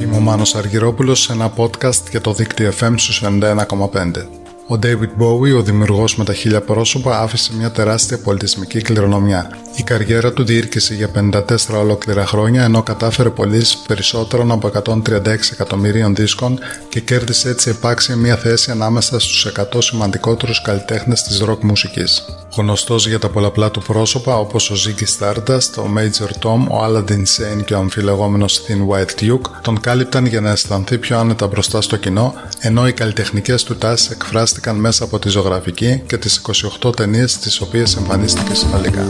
Είμαι ο Μάνος Αργυρόπουλος σε ένα podcast για το δίκτυο FM στους 91,5. Ο David Bowie, ο δημιουργός με τα χίλια πρόσωπα, άφησε μια τεράστια πολιτισμική κληρονομιά. Η καριέρα του διήρκησε για 54 ολόκληρα χρόνια, ενώ κατάφερε πωλήσει περισσότερων από 136 εκατομμυρίων δίσκων και κέρδισε έτσι επάξια μια θέση ανάμεσα στους 100 σημαντικότερους καλλιτέχνες της ροκ μουσικής. Γνωστός για τα πολλαπλά του πρόσωπα όπως ο Ziggy Stardust, ο Major Tom, ο Aladdin Sane και ο αμφιλεγόμενος Thin White Duke τον κάλυπταν για να αισθανθεί πιο άνετα μπροστά στο κοινό, ενώ οι καλλιτεχνικές του τάσεις εκφράστηκαν μέσα από τη ζωγραφική και τις 28 ταινίες τις οποίες εμφανίστηκε συνολικά.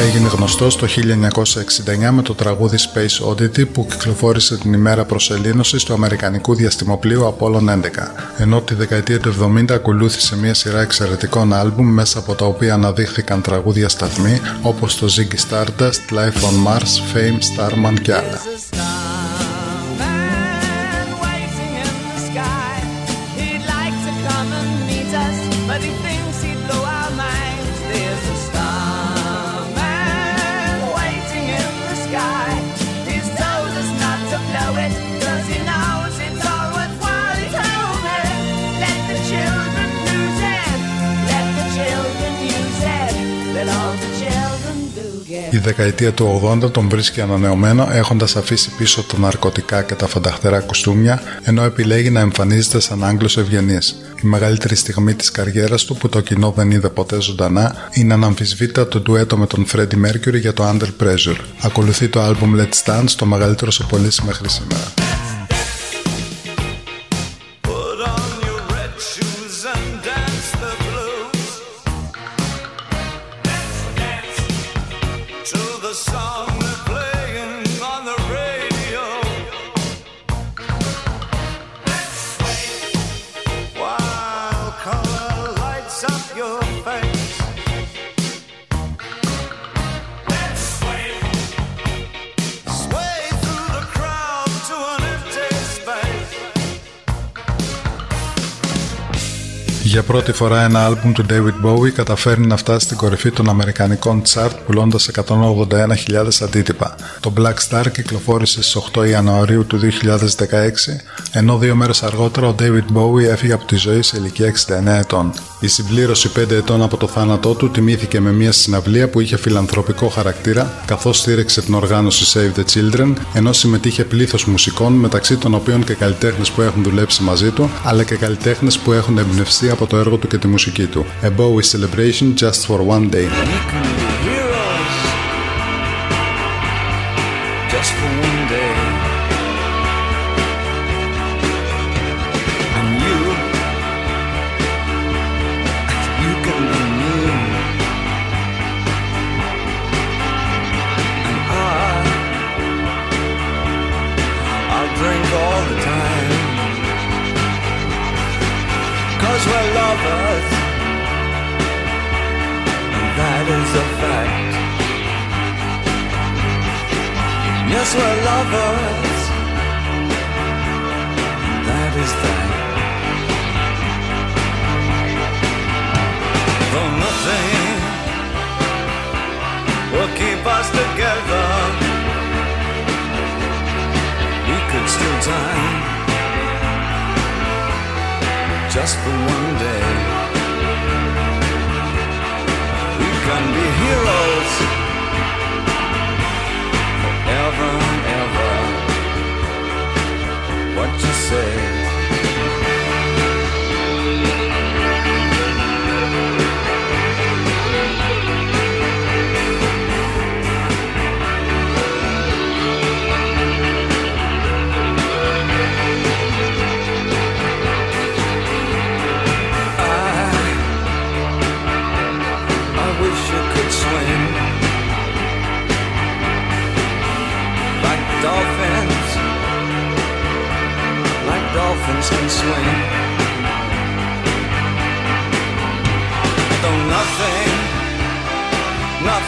Έγινε γνωστό το 1969 με το τραγούδι Space Oddity που κυκλοφόρησε την ημέρα προσελήνωσης του Αμερικανικού διαστημοπλοίου Apollo 11, ενώ τη δεκαετία του 70 ακολούθησε μια σειρά εξαιρετικών άλμπουμ μέσα από τα οποία αναδείχθηκαν τραγούδια σταθμοί όπως το Ziggy Stardust, Life on Mars, Fame, Starman και άλλα. Η δεκαετία του 80 τον βρίσκει ανανεωμένο έχοντας αφήσει πίσω τα ναρκωτικά και τα φανταχτερά κουστούμια, ενώ επιλέγει να εμφανίζεται σαν Άγγλος ευγενής. Η μεγαλύτερη στιγμή της καριέρας του που το κοινό δεν είδε ποτέ ζωντανά είναι αναμφισβήτητα το ντουέτο με τον Freddie Mercury για το Under Pressure. Ακολουθεί το album Let's Dance, το μεγαλύτερο σε πωλήσει μέχρι σήμερα. Για πρώτη φορά ένα άλμπουμ του David Bowie καταφέρνει να φτάσει στην κορυφή των Αμερικανικών chart πουλώντας 181.000 αντίτυπα. Το Black Star κυκλοφόρησε στις 8 Ιανουαρίου του 2016, ενώ δύο μέρες αργότερα ο David Bowie έφυγε από τη ζωή σε ηλικία 69 ετών. Η συμπλήρωση 5 ετών από το θάνατό του τιμήθηκε με μια συναυλία που είχε φιλανθρωπικό χαρακτήρα, καθώς στήριξε την οργάνωση Save the Children, ενώ συμμετείχε πλήθος μουσικών μεταξύ των οποίων και καλλιτέχνες που έχουν δουλέψει μαζί του, αλλά και καλλιτέχνες που έχουν εμπνευστεί από το έργο του και τη μουσική του. A Bowie Celebration Just for One Day. We're lovers And that is a fact. Yes, we're lovers And that is that just for one day. We can be heroes forever and ever. What you say?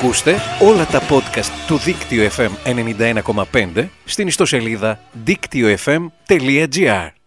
Ακούστε όλα τα podcast του Δίκτυο FM 91,5 στην ιστοσελίδα δίκτυοfm.gr